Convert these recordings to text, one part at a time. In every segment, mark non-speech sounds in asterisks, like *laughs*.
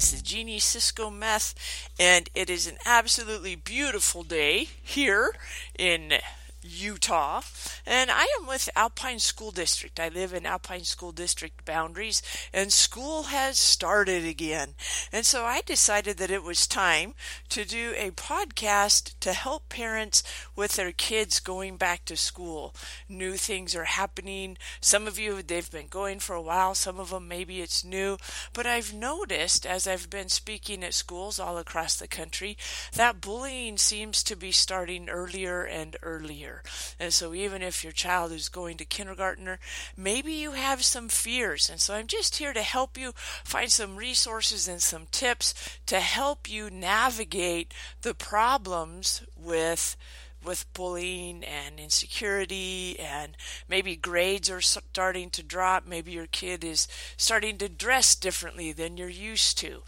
This is Jeannie Cisco Meth, and it is an absolutely beautiful day here in Utah, and I am with Alpine School District. I live in Alpine School District boundaries, and school has started again. And so I decided that it was time to do a podcast to help parents with their kids going back to school. New things are happening. Some of you, they've been going for a while, some of them maybe it's new, but I've noticed as I've been speaking at schools all across the country that bullying seems to be starting earlier and earlier And so, even if your child is going to kindergartner, maybe you have some fears. And so, I'm just here to help you find some resources and some tips to help you navigate the problems with with bullying and insecurity. And maybe grades are starting to drop. Maybe your kid is starting to dress differently than you're used to.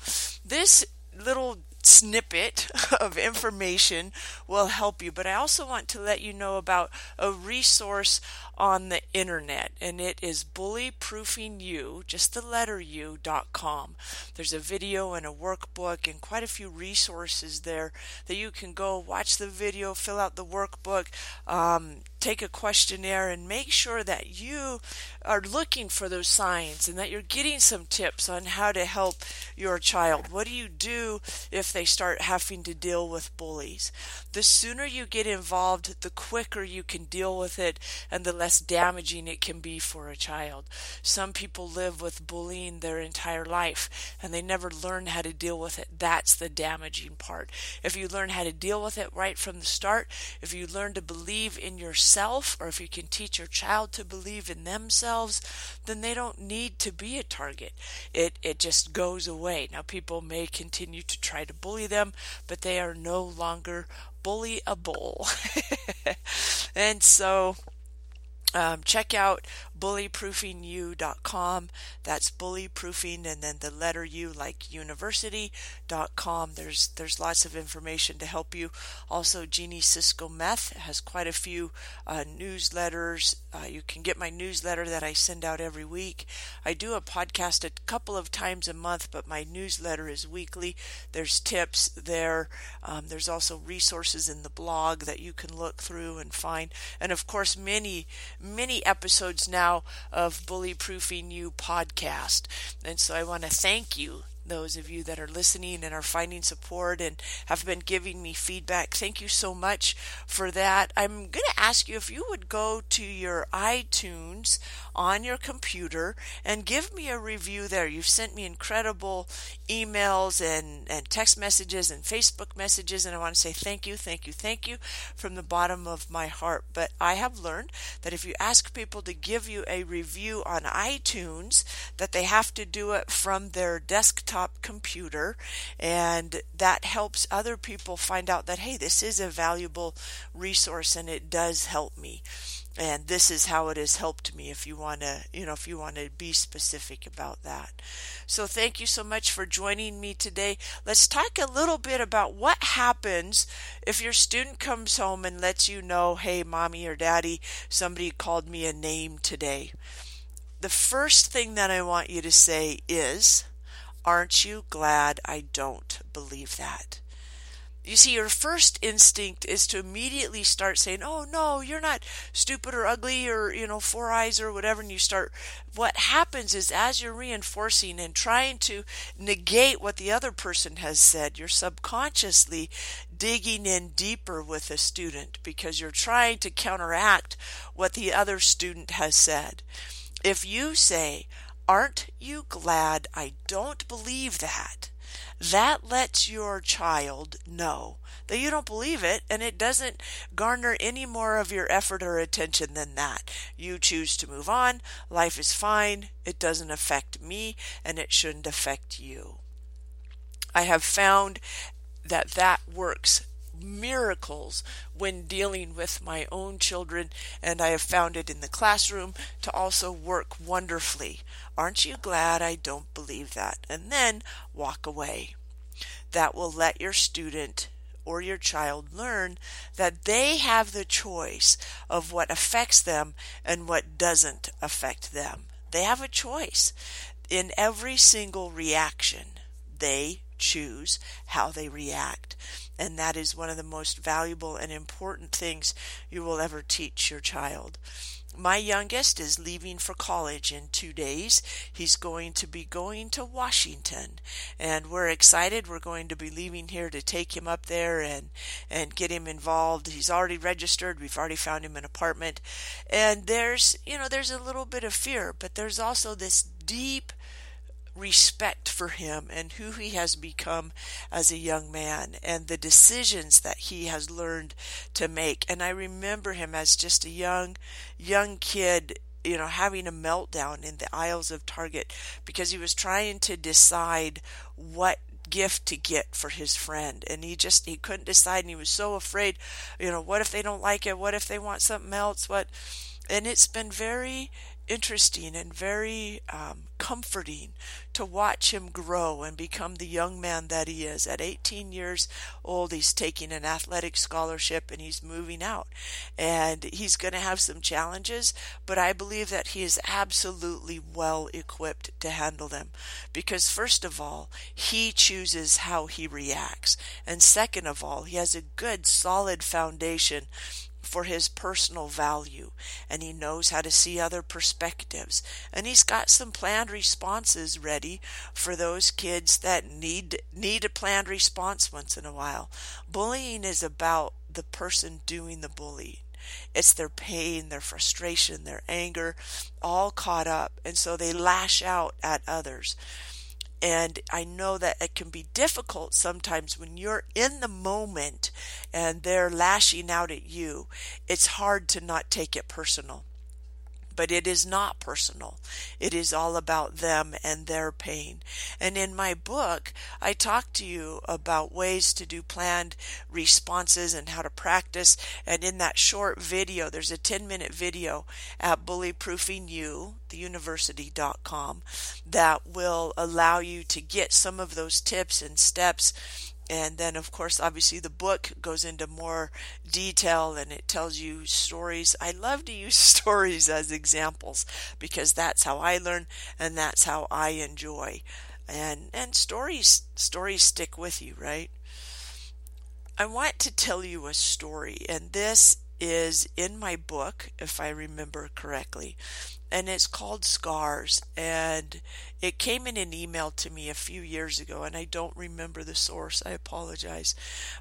This little snippet *laughs* of information will help you. But I also want to let you know about a resource on the internet, and it is bullyproofingyou, just the letter u.com. There's a video and a workbook and quite a few resources there that you can go watch the video, fill out the workbook, um, take a questionnaire and make sure that you are looking for those signs and that you're getting some tips on how to help your child. What do you do if they start having to deal with bullies? The sooner you get involved, the quicker you can deal with it and the less damaging it can be for a child. Some people live with bullying their entire life and they never learn how to deal with it. That's the damaging part. If you learn how to deal with it right from the start, if you learn to believe in yourself, or if you can teach your child to believe in themselves, then they don't need to be a target. It it just goes away. Now people may continue to try to bully them, but they are no longer bullyable. *laughs* and so um, check out bullyproofingyou.com. That's bullyproofing and then the letter U like university.com. There's there's lots of information to help you. Also, Jeannie Cisco Meth has quite a few uh, newsletters. Uh, you can get my newsletter that I send out every week. I do a podcast a couple of times a month, but my newsletter is weekly. There's tips there. Um, there's also resources in the blog that you can look through and find. And of course, many many episodes now of Bullyproofing You podcast. And so I want to thank you those of you that are listening and are finding support and have been giving me feedback. Thank you so much for that. I'm going to ask you if you would go to your iTunes on your computer and give me a review there. You've sent me incredible emails and, and text messages and Facebook messages, and I want to say thank you, thank you, thank you from the bottom of my heart. But I have learned that if you ask people to give you a review on iTunes, that they have to do it from their desktop desktop computer, and that helps other people find out that, hey, this is a valuable resource and it does help me. And this is how it has helped me if you want to you know if you want to be specific about that. So thank you so much for joining me today. Let's talk a little bit about what happens if your student comes home and lets you know hey mommy or daddy somebody called me a name today. The first thing that i want you to say is Aren't you glad I don't believe that? You see, your first instinct is to immediately start saying, Oh, no, you're not stupid or ugly or, you know, four eyes or whatever. And you start, what happens is as you're reinforcing and trying to negate what the other person has said, you're subconsciously digging in deeper with a student because you're trying to counteract what the other student has said. If you say, Aren't you glad I don't believe that? That lets your child know that you don't believe it and it doesn't garner any more of your effort or attention than that. You choose to move on. Life is fine. It doesn't affect me and it shouldn't affect you. I have found that that works miracles when dealing with my own children, and I have found it in the classroom to also work wonderfully. Aren't you glad I don't believe that? And then walk away. That will let your student or your child learn that they have the choice of what affects them and what doesn't affect them. They have a choice in every single reaction they choose how they react. And that is one of the most valuable and important things you will ever teach your child. My youngest is leaving for college in two days. He's going to be going to Washington, and we're excited. We're going to be leaving here to take him up there and and get him involved. He's already registered. We've already found him an apartment, and there's you know there's a little bit of fear, but there's also this deep respect for him and who he has become as a young man and the decisions that he has learned to make. And I remember him as just a young, young kid you know, having a meltdown in the aisles of Target because he was trying to decide what gift to get for his friend. And he just he couldn't decide and he was so afraid you know what if they don't like it? What if they want something else? What and it's been very interesting and very um, comforting to watch him grow and become the young man that he is. At 18 years old, he's taking an athletic scholarship and he's moving out. And he's going to have some challenges, but I believe that he is absolutely well equipped to handle them. Because, first of all, he chooses how he reacts. And second of all, he has a good, solid foundation for his personal value and he knows how to see other perspectives and he's got some planned responses ready for those kids that need need a planned response once in a while bullying is about the person doing the bullying it's their pain, their frustration, their anger, all caught up. And so they lash out at others. And I know that it can be difficult sometimes when you're in the moment and they're lashing out at you. It's hard to not take it personal but it is not personal. It is all about them and their pain. And in my book, I talk to you about ways to do planned responses and how to practice. And in that short video, there's a 10 minute video at bullyproofingyou, theuniversity.com, that will allow you to get some of those tips and steps and then of course obviously the book goes into more detail and it tells you stories. I love to use *laughs* stories as examples because that's how i learn and that's how i enjoy. And and stories stories stick with you right? I want to tell you a story and this is in my book if i remember correctly and it's called Scars. And it came in an email to me a few years ago, and I don't remember the source. I apologize.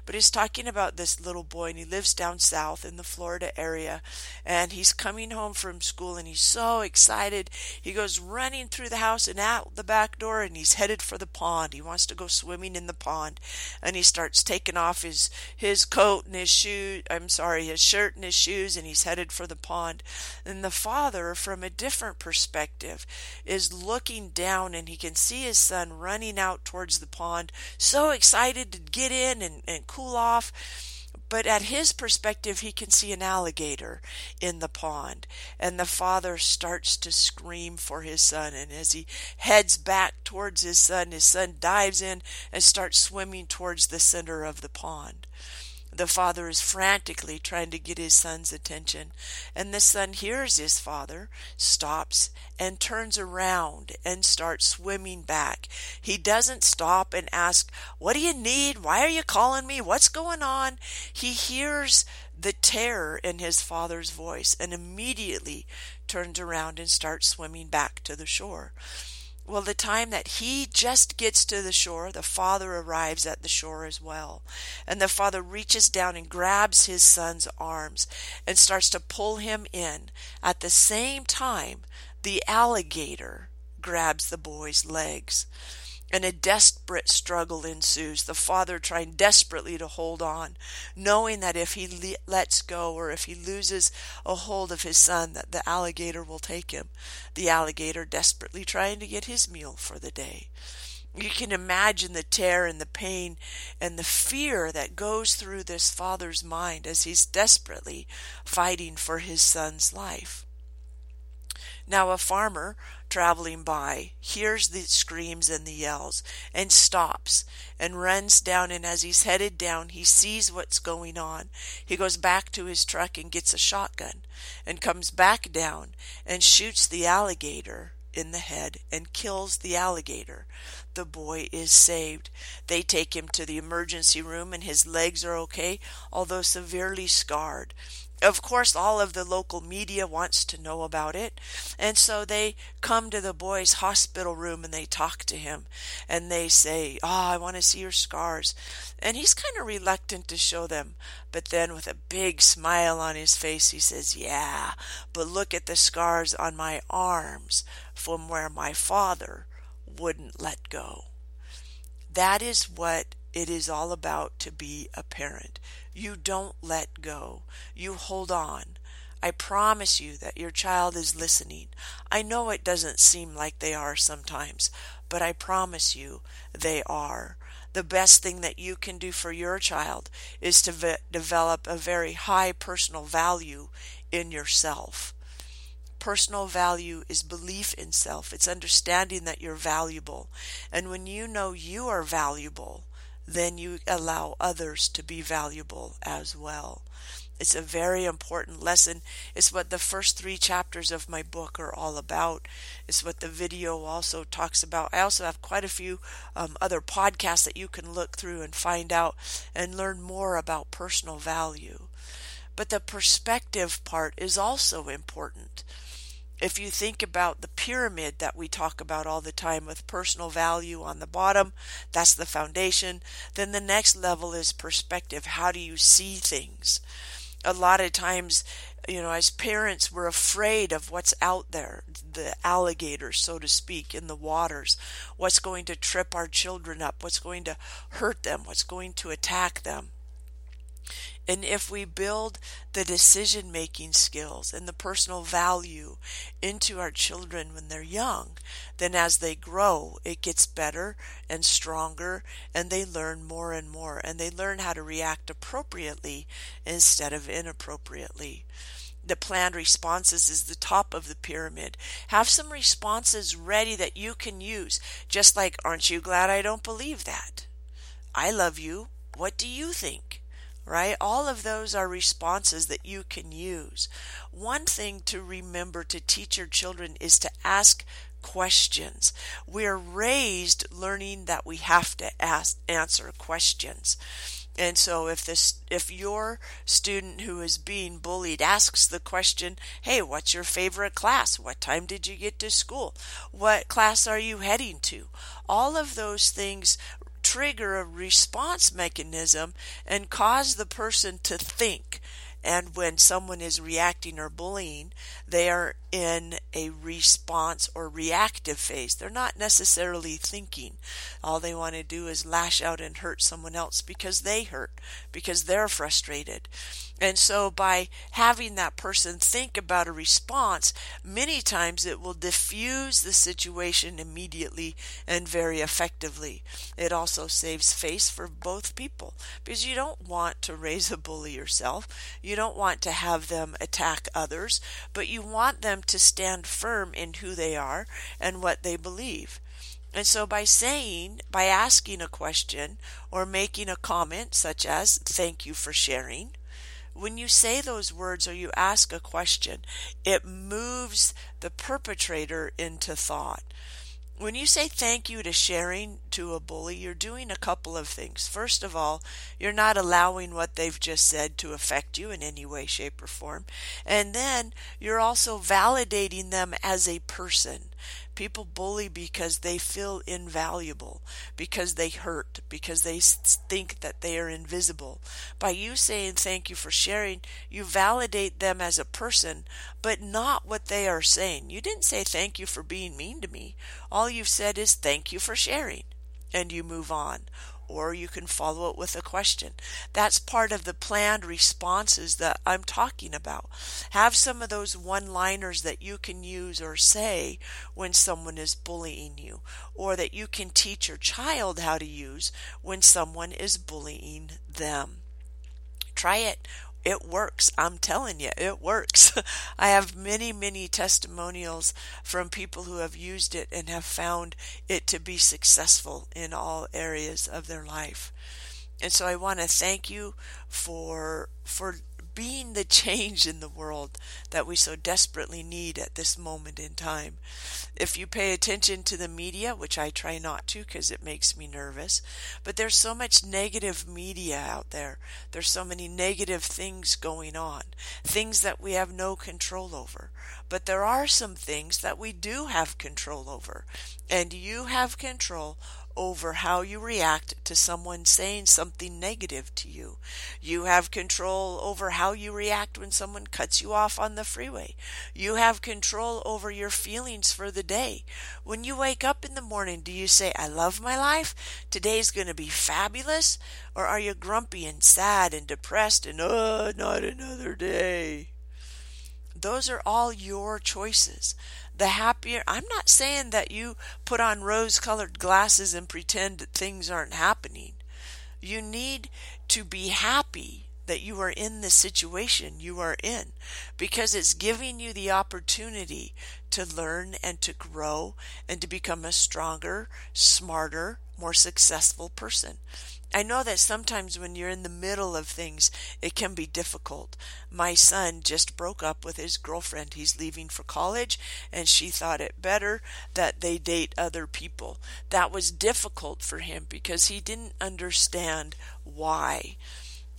But it's talking about this little boy, and he lives down south in the Florida area, and he's coming home from school, and he's so excited. He goes running through the house and out the back door, and he's headed for the pond. He wants to go swimming in the pond, and he starts taking off his his coat and his shoes. I'm sorry, his shirt and his shoes, and he's headed for the pond. And the father, from a different perspective is looking down and he can see his son running out towards the pond, so excited to get in and, and cool off. But at his perspective, he can see an alligator in the pond. And the father starts to scream for his son. And as he heads back towards his son, his son dives in and starts swimming towards the center of the pond. The father is frantically trying to get his son's attention, and the son hears his father, stops, and turns around and starts swimming back. He doesn't stop and ask, What do you need? Why are you calling me? What's going on? He hears the terror in his father's voice and immediately turns around and starts swimming back to the shore. Well, the time that he just gets to the shore, the father arrives at the shore as well. And the father reaches down and grabs his son's arms and starts to pull him in. At the same time, the alligator grabs the boy's legs and a desperate struggle ensues, the father trying desperately to hold on, knowing that if he le- lets go or if he loses a hold of his son, that the alligator will take him. The alligator desperately trying to get his meal for the day. You can imagine the terror and the pain and the fear that goes through this father's mind as he's desperately fighting for his son's life. Now, a farmer traveling by hears the screams and the yells and stops and runs down. And as he's headed down, he sees what's going on. He goes back to his truck and gets a shotgun and comes back down and shoots the alligator in the head and kills the alligator. The boy is saved. They take him to the emergency room and his legs are okay, although severely scarred of course, all of the local media wants to know about it. And so they come to the boy's hospital room and they talk to him and they say, Oh, I want to see your scars. And he's kind of reluctant to show them. But then, with a big smile on his face, he says, Yeah, but look at the scars on my arms from where my father wouldn't let go. That is what it is all about to be a parent. You don't let go. You hold on. I promise you that your child is listening. I know it doesn't seem like they are sometimes, but I promise you they are. The best thing that you can do for your child is to v- develop a very high personal value in yourself. Personal value is belief in self. It's understanding that you're valuable. And when you know you are valuable, then you allow others to be valuable as well. It's a very important lesson. It's what the first three chapters of my book are all about. It's what the video also talks about. I also have quite a few um, other podcasts that you can look through and find out and learn more about personal value. But the perspective part is also important if you think about the pyramid that we talk about all the time with personal value on the bottom, that's the foundation. Then the next level is perspective. How do you see things? A lot of times, you know, as parents, we're afraid of what's out there, the alligators, so to speak, in the waters, what's going to trip our children up, what's going to hurt them, what's going to attack them. And if we build the decision making skills and the personal value into our children when they're young, then as they grow, it gets better and stronger and they learn more and more and they learn how to react appropriately instead of inappropriately the planned responses is the top of the pyramid. Have some responses ready that you can use. Just like, aren't you glad I don't believe that? I love you. What do you think? Right? All of those are responses that you can use. One thing to remember to teach your children is to ask questions. We're raised learning that we have to ask answer questions. And so if this if your student who is being bullied asks the question, "Hey, what's your favorite class? What time did you get to school? What class are you heading to?" All of those things trigger a response mechanism and cause the person to think. And when someone is reacting or bullying, they are in a response or reactive phase. They're not necessarily thinking. All they want to do is lash out and hurt someone else because they hurt, because they're frustrated. And so by having that person think about a response, many times it will diffuse the situation immediately and very effectively. It also saves face for both people because you don't want to raise a bully yourself. You don't want to have them attack others, but you want them to stand firm in who they are and what they believe. And so by saying, by asking a question or making a comment such as, thank you for sharing, when you say those words or you ask a question, it moves the perpetrator into thought. When you say thank you to sharing to a bully, you're doing a couple of things. First of all, you're not allowing what they've just said to affect you in any way, shape, or form. And then you're also validating them as a person. People bully because they feel invaluable, because they hurt, because they think that they are invisible. By you saying thank you for sharing, you validate them as a person, but not what they are saying. You didn't say thank you for being mean to me. All you've said is thank you for sharing, and you move on or you can follow it with a question. That's part of the planned responses that I'm talking about. Have some of those one liners that you can use or say when someone is bullying you, or that you can teach your child how to use when someone is bullying them. Try it it works. I'm telling you, it works. *laughs* I have many, many testimonials from people who have used it and have found it to be successful in all areas of their life. And so I want to thank you for for being the change in the world that we so desperately need at this moment in time. If you pay attention to the media, which I try not to because it makes me nervous, but there's so much negative media out there. There's so many negative things going on, things that we have no control over. But there are some things that we do have control over, and you have control over how you react to someone saying something negative to you. You have control over how you react when someone cuts you off on the freeway. You have control over your feelings for the day. When you wake up in the morning, do you say, I love my life? Today's going to be fabulous? Or are you grumpy and sad and depressed and, oh, not another day? Those are all your choices the happier. I'm not saying that you put on rose colored glasses and pretend that things aren't happening. You need to be happy that you are in the situation you are in because it's giving you the opportunity to learn and to grow and to become a stronger, smarter, more successful person. I know that sometimes when you're in the middle of things, it can be difficult. My son just broke up with his girlfriend. He's leaving for college, and she thought it better that they date other people. That was difficult for him because he didn't understand why.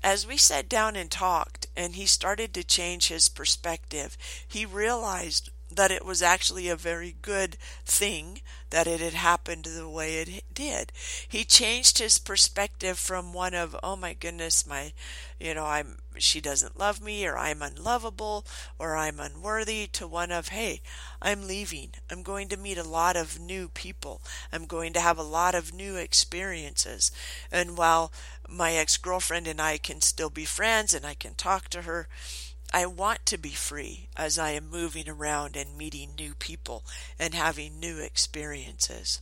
As we sat down and talked, and he started to change his perspective, he realized that it was actually a very good thing that it had happened the way it did. He changed his perspective from one of, oh my goodness, my, you know, I'm, she doesn't love me, or I'm unlovable, or I'm unworthy, to one of, hey, I'm leaving. I'm going to meet a lot of new people. I'm going to have a lot of new experiences. And while my ex girlfriend and I can still be friends and I can talk to her, I want to be free as I am moving around and meeting new people and having new experiences.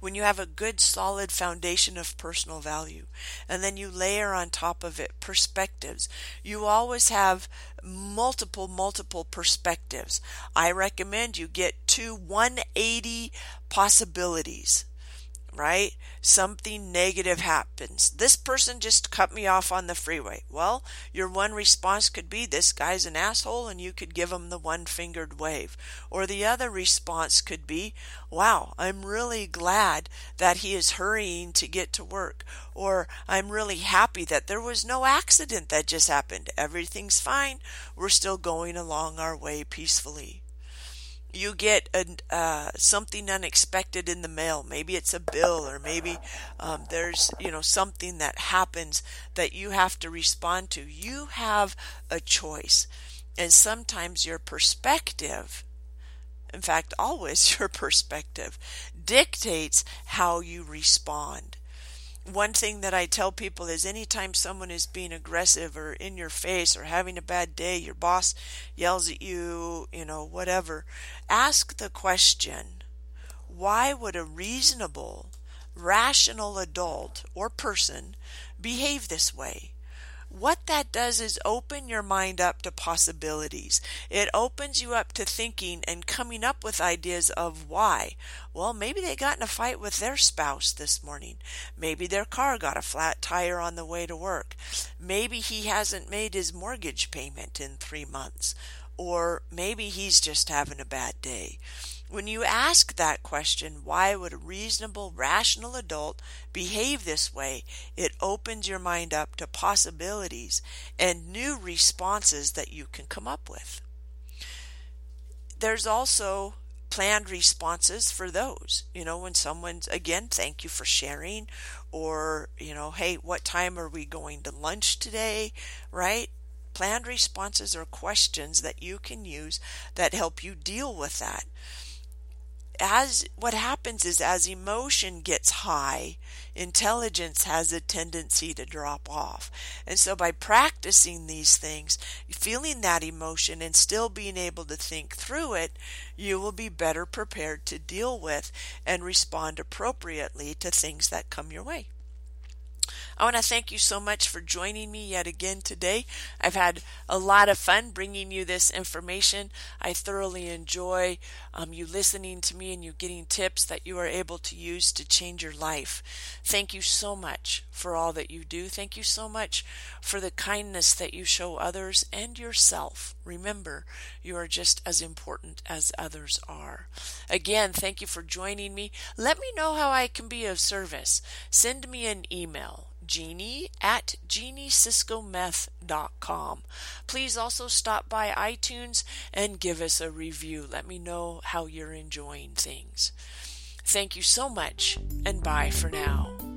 When you have a good solid foundation of personal value and then you layer on top of it perspectives, you always have multiple, multiple perspectives. I recommend you get to 180 possibilities right? Something negative happens. This person just cut me off on the freeway. Well, your one response could be, This guy's an asshole, and you could give him the one fingered wave. Or the other response could be, Wow, I'm really glad that he is hurrying to get to work. Or I'm really happy that there was no accident that just happened. Everything's fine. We're still going along our way peacefully you get a, uh, something unexpected in the mail. Maybe it's a bill, or maybe um, there's you know something that happens that you have to respond to. You have a choice, and sometimes your perspective, in fact, always *laughs* your perspective, dictates how you respond one thing that I tell people is anytime someone is being aggressive or in your face or having a bad day, your boss yells at you, you know, whatever, ask the question why would a reasonable, rational adult or person behave this way? What that does is open your mind up to possibilities. It opens you up to thinking and coming up with ideas of why. Well, maybe they got in a fight with their spouse this morning. Maybe their car got a flat tire on the way to work. Maybe he hasn't made his mortgage payment in three months. Or maybe he's just having a bad day. When you ask that question, why would a reasonable, rational adult behave this way? It opens your mind up to possibilities and new responses that you can come up with. There's also planned responses for those. You know, when someone's, again, thank you for sharing, or, you know, hey, what time are we going to lunch today, right? Planned responses are questions that you can use that help you deal with that as what happens is as emotion gets high, intelligence has a tendency to drop off. And so by practicing these things, feeling that emotion and still being able to think through it, you will be better prepared to deal with and respond appropriately to things that come your way. I want to thank you so much for joining me yet again today. I've had a lot of fun bringing you this information. I thoroughly enjoy um, you listening to me and you getting tips that you are able to use to change your life. Thank you so much for all that you do. Thank you so much for the kindness that you show others and yourself. Remember, you are just as important as others are. Again, thank you for joining me. Let me know how I can be of service. Send me an email Jeannie at jeannieciscometh.com. Please also stop by iTunes and give us a review. Let me know how you're enjoying things. Thank you so much, and bye for now.